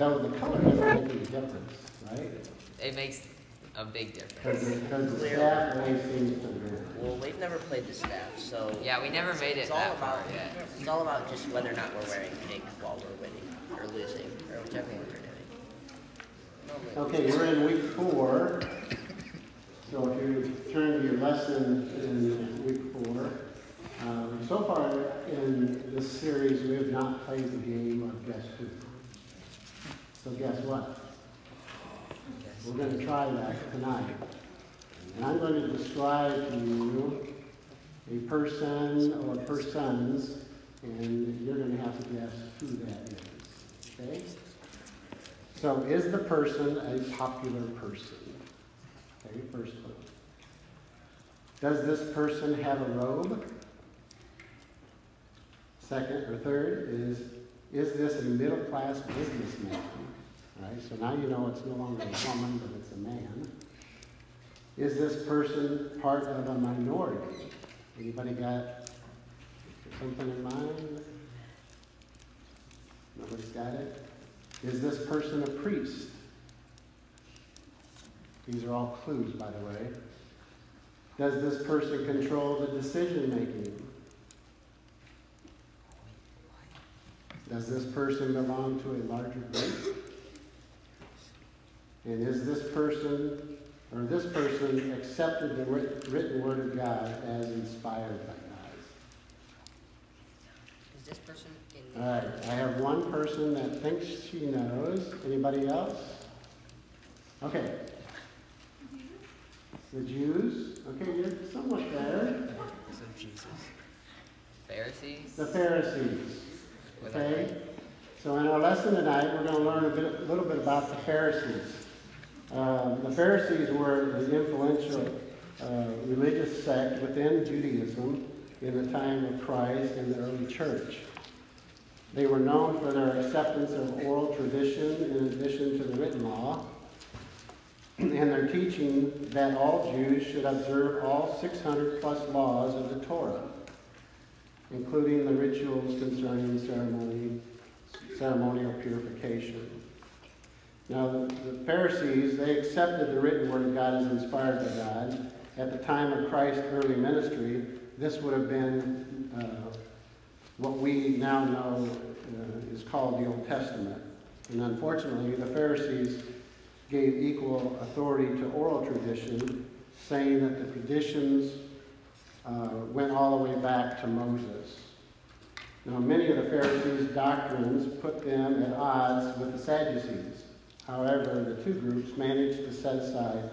Though the color doesn't make any difference, right? It makes a big difference. Because because the staff always seems to agree. Well, we've never played the staff, so. Yeah, we never made it It's all that far about, yet. it's all about just whether or not we're wearing pink while we're winning, or losing, or whichever one we're doing. Okay, we're in week four. So if you turn to your lesson in week four, um, so far in this series, we have not played the game of guess who. So guess what? We're going to try that tonight. And I'm going to describe to you a person or persons, and you're going to have to guess who that is. Okay? So is the person a popular person? Okay, first clue. Does this person have a robe? Second or third is, is this a middle-class businessman? Right, so now you know it's no longer a woman, but it's a man. Is this person part of a minority? Anybody got something in mind? Nobody's got it? Is this person a priest? These are all clues, by the way. Does this person control the decision making? Does this person belong to a larger group? And is this person, or this person accepted the written word of God as inspired by God? Is this person in? All right, I have one person that thinks she knows. Anybody else? Okay. The Jews. Okay, you're somewhat there. So Jesus. Pharisees? The Pharisees. Okay? So in our lesson tonight, we're going to learn a bit, a little bit about the Pharisees. Um, the Pharisees were the influential uh, religious sect within Judaism in the time of Christ and the early church. They were known for their acceptance of oral tradition in addition to the written law, and their teaching that all Jews should observe all 600 plus laws of the Torah, including the rituals concerning ceremony, ceremonial purification. Now, the Pharisees, they accepted the written word of God as inspired by God. At the time of Christ's early ministry, this would have been uh, what we now know uh, is called the Old Testament. And unfortunately, the Pharisees gave equal authority to oral tradition, saying that the traditions uh, went all the way back to Moses. Now, many of the Pharisees' doctrines put them at odds with the Sadducees. However, the two groups managed to set aside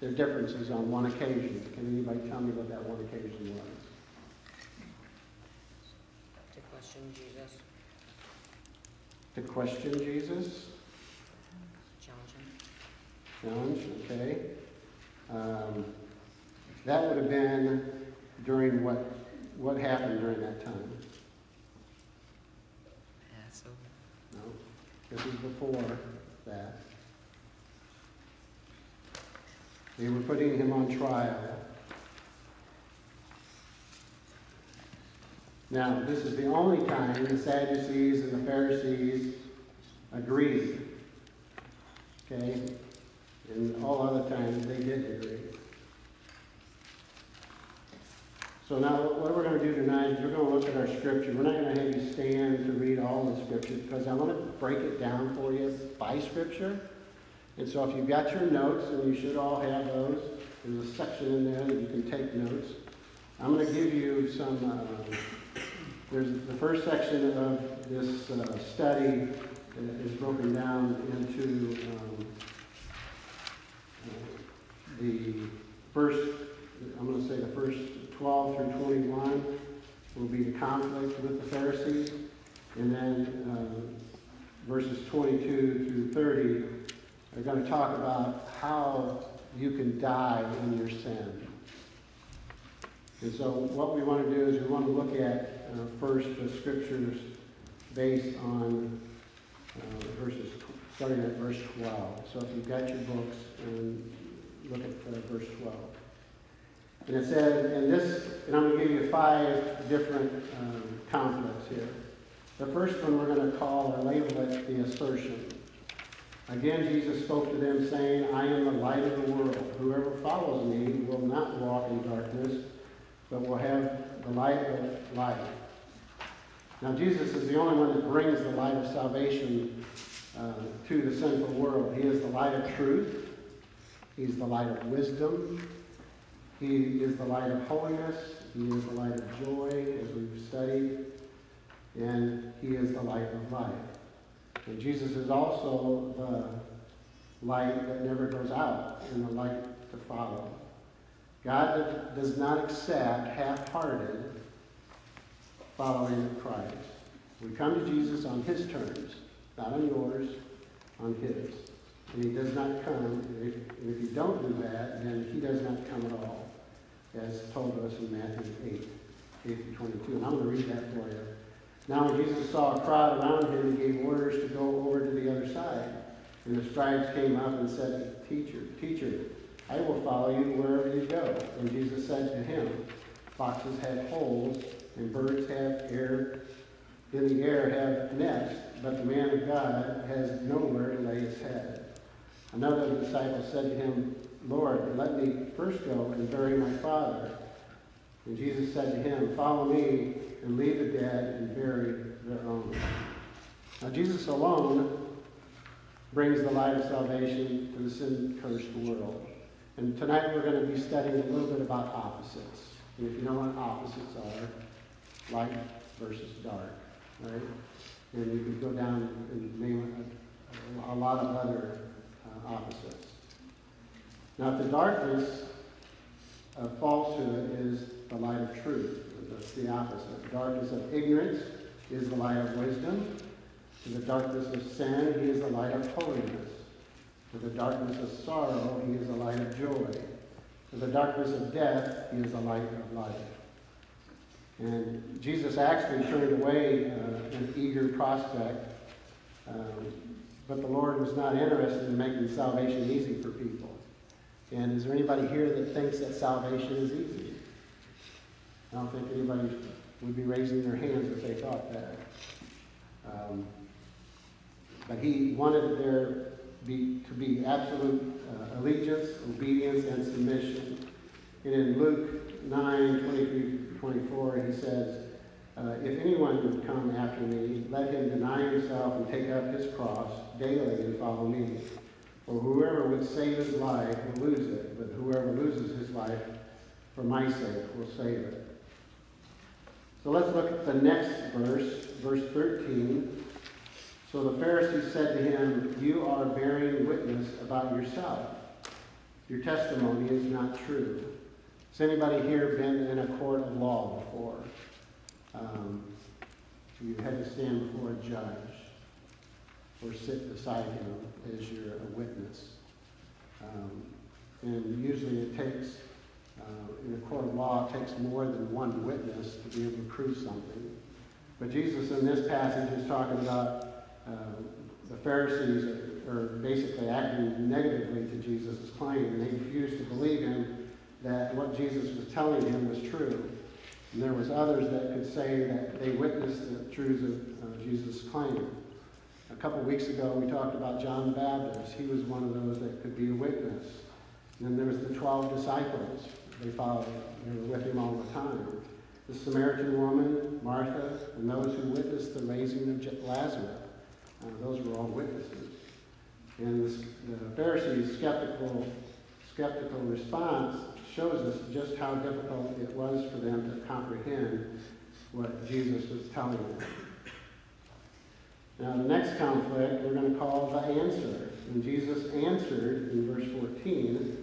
their differences on one occasion. Can anybody tell me what that one occasion was? To question Jesus, To question Jesus? challenge him. Challenge, okay. Um, that would have been during what, what happened during that time? Passover. No, this is before that. They were putting him on trial. Now, this is the only time the Sadducees and the Pharisees agreed. Okay? And all other times they did agree. So now what we're going to do tonight is we're going to look at our scripture. We're not going to have you stand to read all the scripture because I want to break it down for you by scripture. And so if you've got your notes, and you should all have those, there's a section in there that you can take notes. I'm going to give you some, uh, there's the first section of this uh, study is broken down into um, uh, the first, I'm going to say the first 12 through 21 will be the conflict with the Pharisees. And then uh, verses 22 through 30 are going to talk about how you can die in your sin. And so what we want to do is we want to look at uh, first the scriptures based on uh, verses, starting at verse 12. So if you've got your books, and look at uh, verse 12. And it said, and this, and I'm going to give you five different um, conflicts here. The first one we're going to call or label it the assertion. Again, Jesus spoke to them, saying, I am the light of the world. Whoever follows me will not walk in darkness, but will have the light of life. Now, Jesus is the only one that brings the light of salvation uh, to the sinful world. He is the light of truth. He's the light of wisdom. He is the light of holiness. He is the light of joy, as we've studied. And He is the light of life. And Jesus is also the light that never goes out and the light to follow. God does not accept half-hearted following of Christ. We come to Jesus on His terms, not on yours, on His. And He does not come, and if, if you don't do that, then He does not come at all, as told to us in Matthew 8, 8 22. And I'm going to read that for you. Now when Jesus saw a crowd around him, he gave orders to go over to the other side. And the scribes came up and said, Teacher, teacher, I will follow you wherever you go. And Jesus said to him, Foxes have holes, and birds have air in the air have nests, but the man of God has nowhere to lay his head. Another disciple said to him, Lord, let me first go and bury my father. And Jesus said to him, Follow me and leave the dead and bury their own. Now, Jesus alone brings the light of salvation to the sin-cursed world. And tonight we're going to be studying a little bit about opposites. And if you know what opposites are, light versus dark, right? And you could go down and name a, a lot of other uh, opposites. Now, the darkness of falsehood is the light of truth. That's the opposite. The Darkness of ignorance is the light of wisdom. To the darkness of sin, he is the light of holiness. To the darkness of sorrow, he is the light of joy. To the darkness of death, he is the light of life. And Jesus actually turned away uh, an eager prospect, um, but the Lord was not interested in making salvation easy for people. And is there anybody here that thinks that salvation is easy? I don't think anybody would be raising their hands if they thought that. Um, but he wanted there be, to be absolute uh, allegiance, obedience, and submission. And in Luke 9, 23 24, he says, uh, If anyone would come after me, let him deny himself and take up his cross daily and follow me. For whoever would save his life will lose it, but whoever loses his life for my sake will save it. So let's look at the next verse, verse 13. So the Pharisees said to him, You are bearing witness about yourself. Your testimony is not true. Has anybody here been in a court of law before? Um, you had to stand before a judge or sit beside him as you're a witness. Um, and usually it takes uh, in a court of law, it takes more than one witness to be able to prove something. But Jesus in this passage is talking about uh, the Pharisees are, are basically acting negatively to Jesus' claim, and they refused to believe him that what Jesus was telling him was true. And there was others that could say that they witnessed the truths of uh, Jesus' claim. A couple weeks ago, we talked about John the Baptist. He was one of those that could be a witness. And then there was the 12 disciples. They followed, him. they were with him all the time. The Samaritan woman, Martha, and those who witnessed the raising of Lazarus. Uh, those were all witnesses. And this, the Pharisees' skeptical, skeptical response shows us just how difficult it was for them to comprehend what Jesus was telling them. Now, the next conflict we're going to call the answer. And Jesus answered in verse 14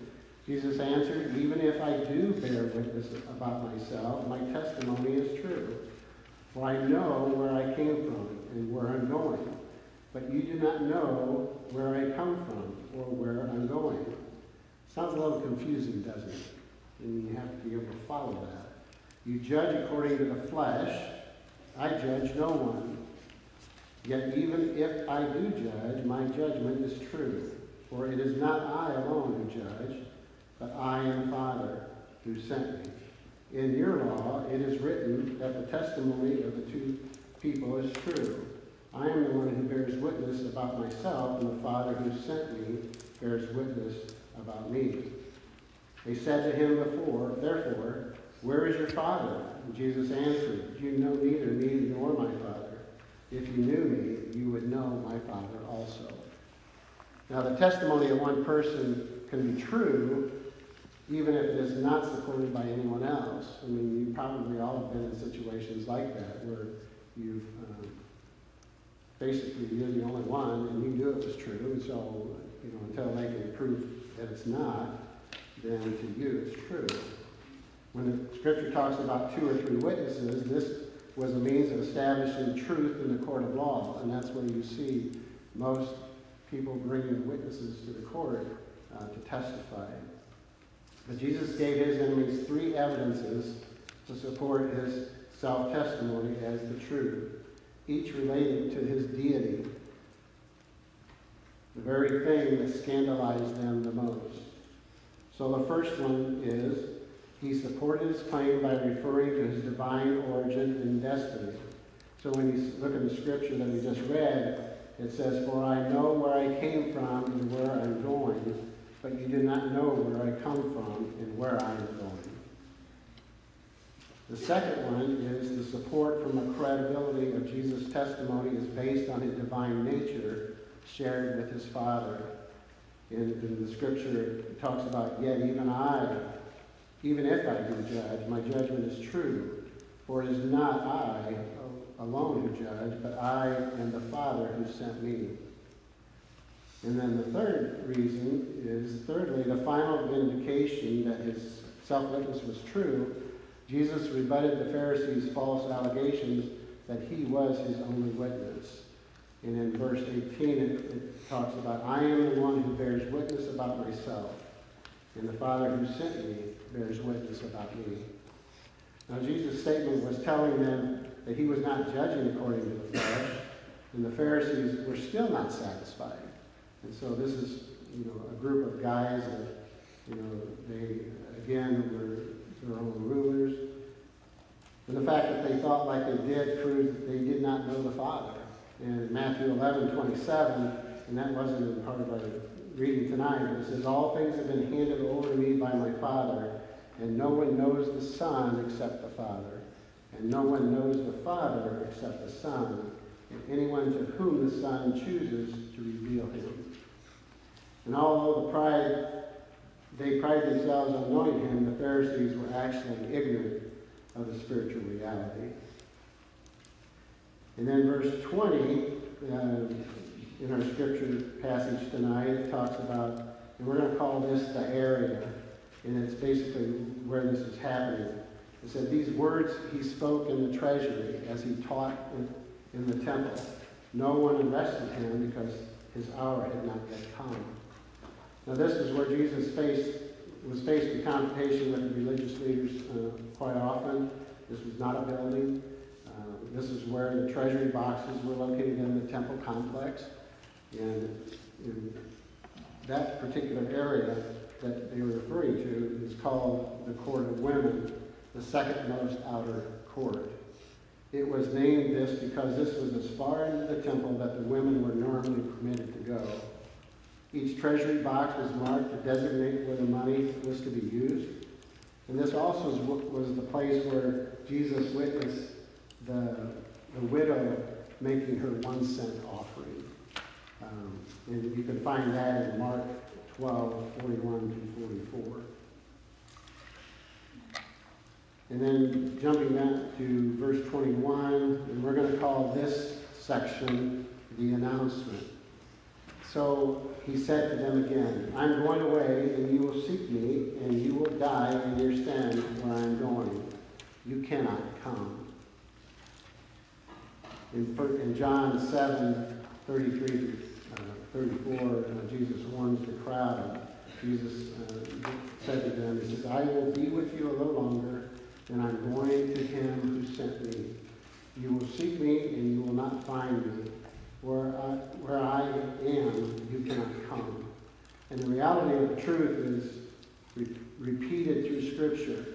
Jesus answered, Even if I do bear witness about myself, my testimony is true. For I know where I came from and where I'm going. But you do not know where I come from or where I'm going. Sounds a little confusing, doesn't it? And you have to be able to follow that. You judge according to the flesh. I judge no one. Yet even if I do judge, my judgment is truth. For it is not I alone who judge, but I am Father who sent me. In your law it is written that the testimony of the two people is true. I am the one who bears witness about myself, and the Father who sent me bears witness about me. They said to him before, Therefore, where is your Father? And Jesus answered, You know neither me nor my Father. If you knew me, you would know my Father also. Now, the testimony of one person can be true even if it is not supported by anyone else. I mean, you probably all have been in situations like that where you've um, basically you're the only one and you knew it was true, and so you know until they can prove that it's not, then to you it's true. When the scripture talks about two or three witnesses, this was a means of establishing truth in the court of law, and that's where you see most people bringing witnesses to the court uh, to testify. But Jesus gave his enemies three evidences to support his self testimony as the truth, each related to his deity, the very thing that scandalized them the most. So the first one is he supported his claim by referring to his divine origin and destiny. So when you look at the scripture that we just read, it says, For I know where I came from and where I'm going, but you do not know where I come from and where I am going. The second one is the support from the credibility of Jesus' testimony is based on his divine nature shared with his Father. In, in the scripture, it talks about, Yet even I, even if I do judge, my judgment is true. For it is not I alone who judge, but I and the Father who sent me. And then the third reason is, thirdly, the final vindication that his self-witness was true. Jesus rebutted the Pharisees' false allegations that he was his only witness. And in verse 18, it, it talks about, I am the one who bears witness about myself, and the Father who sent me bears witness about me. Now, Jesus' statement was telling them that he was not judging according to the flesh, and the Pharisees were still not satisfied. And so this is, you know, a group of guys that, you know, they, again, were their own rulers. And the fact that they thought like they did proves that they did not know the Father. And Matthew 11, 27, and that wasn't in part of our reading tonight, it says, All things have been handed over to me by my Father, and no one knows the Son except the Father, and no one knows the Father except the Son, and anyone to whom the Son chooses to reveal him. And although the pride, they pride themselves on knowing him, the Pharisees were actually ignorant of the spiritual reality. And then verse 20, uh, in our scripture passage tonight, it talks about, and we're going to call this the area, and it's basically where this is happening. It said, These words he spoke in the treasury as he taught in, the temple. No one arrested him because his hour had not yet come. Now, this is where Jesus faced, was faced with confrontation with the religious leaders uh, quite often. This was not a building. Uh, this is where the treasury boxes were located in the temple complex. And in that particular area that they were referring to is called the Court of Women, the second most outer court. It was named this because this was as far into the temple that the women were normally permitted to go. Each treasury box was marked to designate where the money was to be used. And this also was the place where Jesus witnessed the, the widow making her one cent offering. And you can find that in Mark 12, 41 to 44. And then jumping back to verse 21, and we're going to call this section the announcement. So he said to them again, I'm going away, and you will seek me, and you will die in your sin where I'm going. You cannot come. In, in John 7, 33 uh, 34, uh, Jesus warns the crowd. Jesus uh, said to them, He says, I will be with you a little longer, and I'm going to him who sent me. You will seek me, and you will not find me. Where I, where I am, you cannot come. And the reality of the truth is re- repeated through Scripture.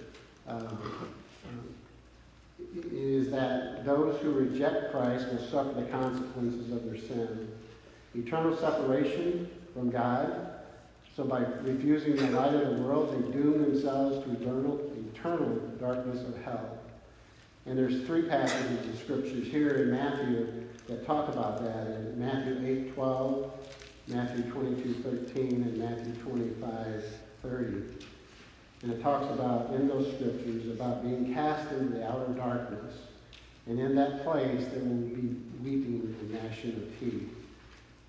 Uh, is that those who reject Christ will suffer the consequences of their sin. Eternal separation from God. So by refusing the light of the world, they doom themselves to eternal, eternal darkness of hell. And there's three passages of scriptures here in Matthew that talk about that. In Matthew 8, 12, Matthew 22, 13, and Matthew 25, 30. And it talks about, in those scriptures, about being cast into the outer darkness. And in that place, there will be weeping and gnashing of teeth.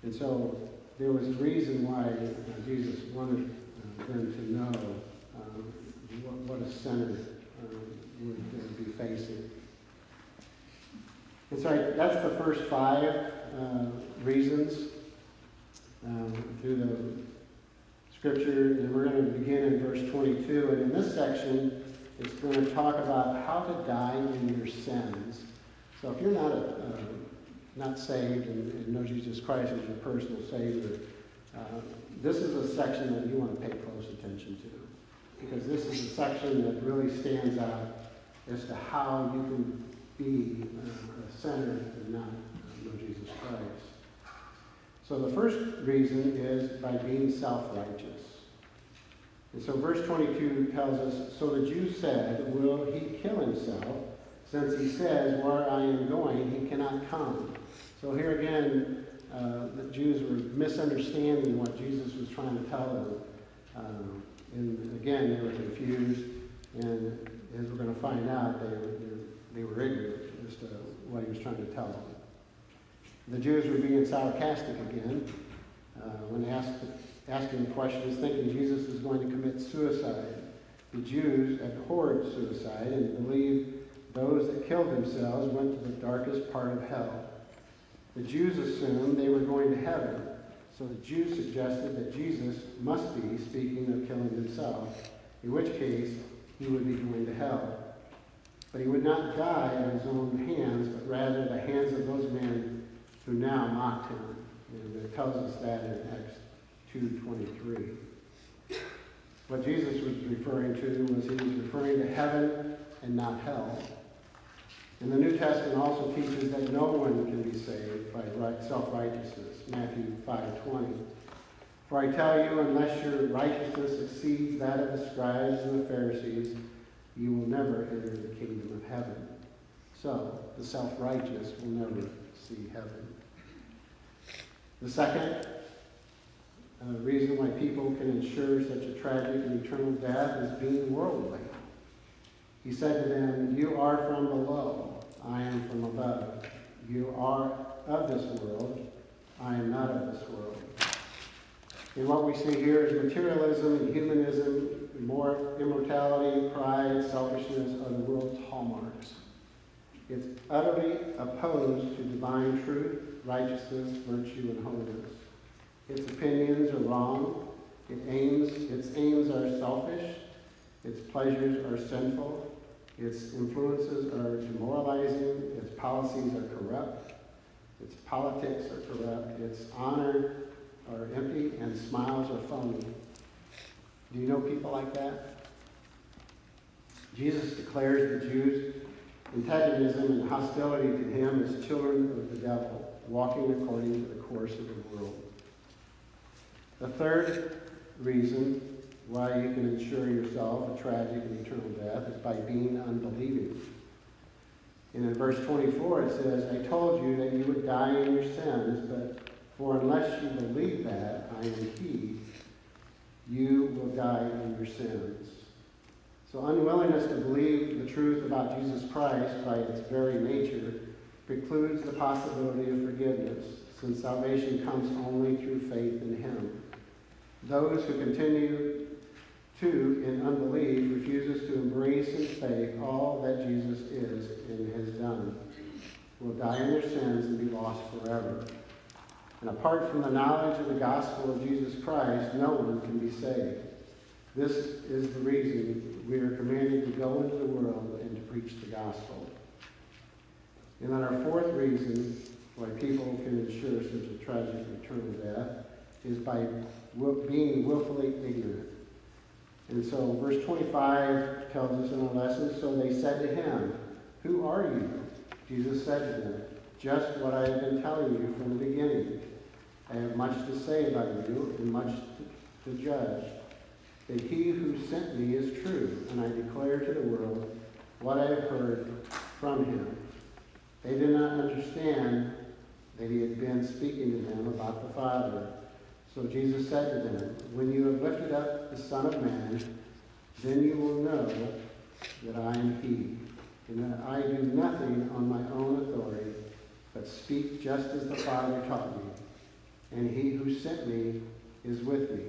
And so there was a reason why uh, Jesus wanted uh, them to know um, what, what a sinner uh, would be facing. And so that's the first five uh, reasons um, through the scripture. And we're going to begin in verse 22. And in this section, it's going to talk about how to die in your sins. So if you're not a, uh, not saved and, and know Jesus Christ as your personal Savior, uh, this is a section that you want to pay close attention to. Because this is a section that really stands out as to how you can be a sinner and not know Jesus Christ. So the first reason is by being self-righteous. And so verse 22 tells us, So the Jew said, Will he kill himself? Since he says, Where I am going, he cannot come. So here again, uh, the Jews were misunderstanding what Jesus was trying to tell them. Um, and again, they were confused. And as we're going to find out, they were, they were ignorant as to what he was trying to tell them. The Jews were being sarcastic again uh, when asked, asking questions, thinking Jesus was going to commit suicide. The Jews abhorred suicide and believed those that killed themselves went to the darkest part of hell. The Jews assumed they were going to heaven, so the Jews suggested that Jesus must be speaking of killing himself, in which case he would be going to hell. But he would not die at his own hands, but rather the hands of those men who now mocked him. And it tells us that in Acts 2.23. What Jesus was referring to was he was referring to heaven and not hell. And the New Testament also teaches that no one can be saved by self-righteousness, Matthew 5.20. For I tell you, unless your righteousness exceeds that of the scribes and the Pharisees, you will never enter the kingdom of heaven. So, the self-righteous will never see heaven. The second uh, reason why people can ensure such a tragic and eternal death is being worldly. He said to them, You are from below, I am from above. You are of this world, I am not of this world. And what we see here is materialism and humanism, more immortality, pride, selfishness are the world's hallmarks. It's utterly opposed to divine truth, righteousness, virtue, and holiness. Its opinions are wrong. It aims, its aims are selfish. Its pleasures are sinful. Its influences are demoralizing. Its policies are corrupt. Its politics are corrupt. Its honor are empty, and smiles are phony. Do you know people like that? Jesus declares the Jews' antagonism and hostility to him as children of the devil, walking according to the course of the world. The third reason why you can ensure yourself a tragic and eternal death is by being unbelieving. And in verse 24 it says, I told you that you would die in your sins, but for unless you believe that I am He, you will die in your sins. So unwillingness to believe the truth about Jesus Christ by its very nature precludes the possibility of forgiveness, since salvation comes only through faith in Him. Those who continue to, in unbelief, refuses to embrace in faith all that Jesus is and has done, will die in their sins and be lost forever. And apart from the knowledge of the gospel of Jesus Christ, no one can be saved. This is the reason we are commanded to go into the world and to preach the gospel. And then our fourth reason why people can ensure such a tragic eternal death is by being willfully ignorant. And so verse 25 tells us in our lesson, so they said to him, Who are you? Jesus said to them, Just what I have been telling you from the beginning. I have much to say about you and much to, to judge. That he who sent me is true, and I declare to the world what I have heard from him. They did not understand that he had been speaking to them about the Father. So Jesus said to them, When you have lifted up the Son of Man, then you will know that I am he, and that I do nothing on my own authority, but speak just as the Father taught me. And he who sent me is with me.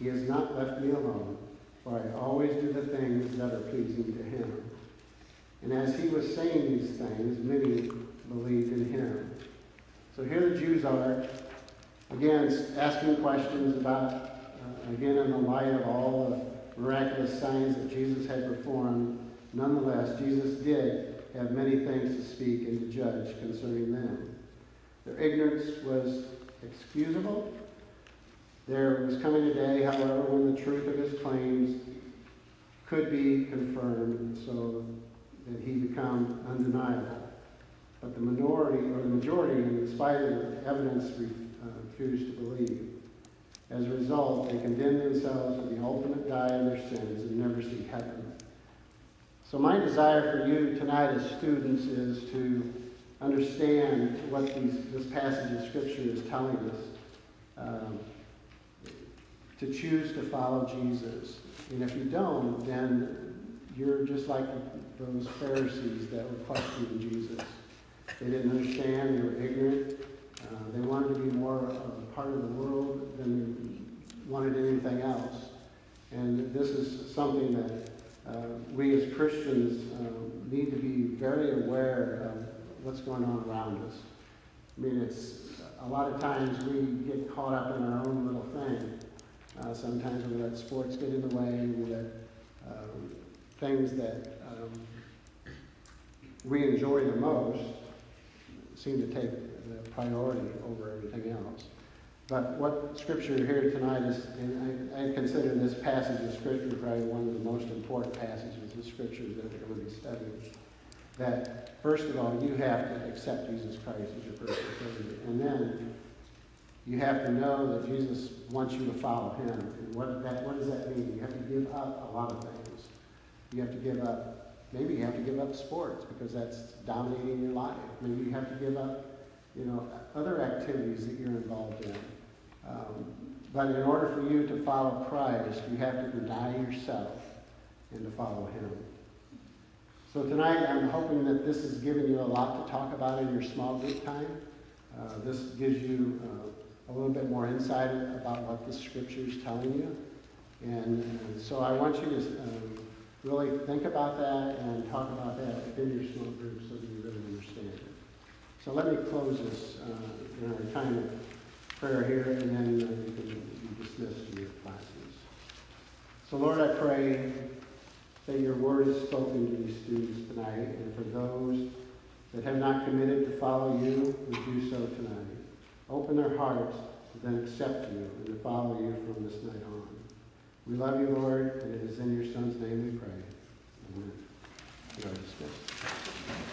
He has not left me alone, for I always do the things that are pleasing to him. And as he was saying these things, many believed in him. So here the Jews are, again, asking questions about, uh, again, in the light of all the miraculous signs that Jesus had performed. Nonetheless, Jesus did have many things to speak and to judge concerning them. Their ignorance was excusable. There was coming a day, however, when the truth of his claims could be confirmed so that he become undeniable. But the minority, or the majority, in spite of the evidence, re- uh, to believe. As a result, they condemn themselves to the ultimate die of their sins and never see heaven. So my desire for you tonight as students is to understand what these, this passage of Scripture is telling us. Um, to choose to follow Jesus. And if you don't, then you're just like those Pharisees that were questioning Jesus. They didn't understand, they were ignorant. Uh, they wanted to be more of a part of the world than they wanted anything else. And this is something that uh, we as Christians um, need to be very aware of what's going on around us. I mean, it's a lot of times we get caught up in our own little thing. Uh, sometimes we let sports get in the way. We let um, things that um, we enjoy the most seem to take the priority over everything else. But what Scripture here tonight is, and I, I consider this passage of Scripture probably one of the most important passages of Scripture that we're going to be studying. That first of all, you have to accept Jesus Christ as your personal Savior, and then you have to know that Jesus wants you to follow Him. And what that what does that mean? You have to give up a lot of things. You have to give up. Maybe you have to give up sports because that's dominating your life. Maybe you have to give up, you know, other activities that you're involved in. Um, but in order for you to follow Christ, you have to deny yourself and to follow Him. So tonight, I'm hoping that this has given you a lot to talk about in your small group time. Uh, this gives you uh, a little bit more insight about what the Scripture is telling you. And, and so I want you to um, really think about that and talk about that within your small group so that you really understand it. So let me close this uh, in our time prayer here, and then uh, you can be dismissed to your classes. So, Lord, I pray that your word is spoken to these students tonight, and for those that have not committed to follow you, would do so tonight. Open their hearts to then accept you and to follow you from this night on. We love you, Lord, and it is in your Son's name we pray. Amen. You are dismissed.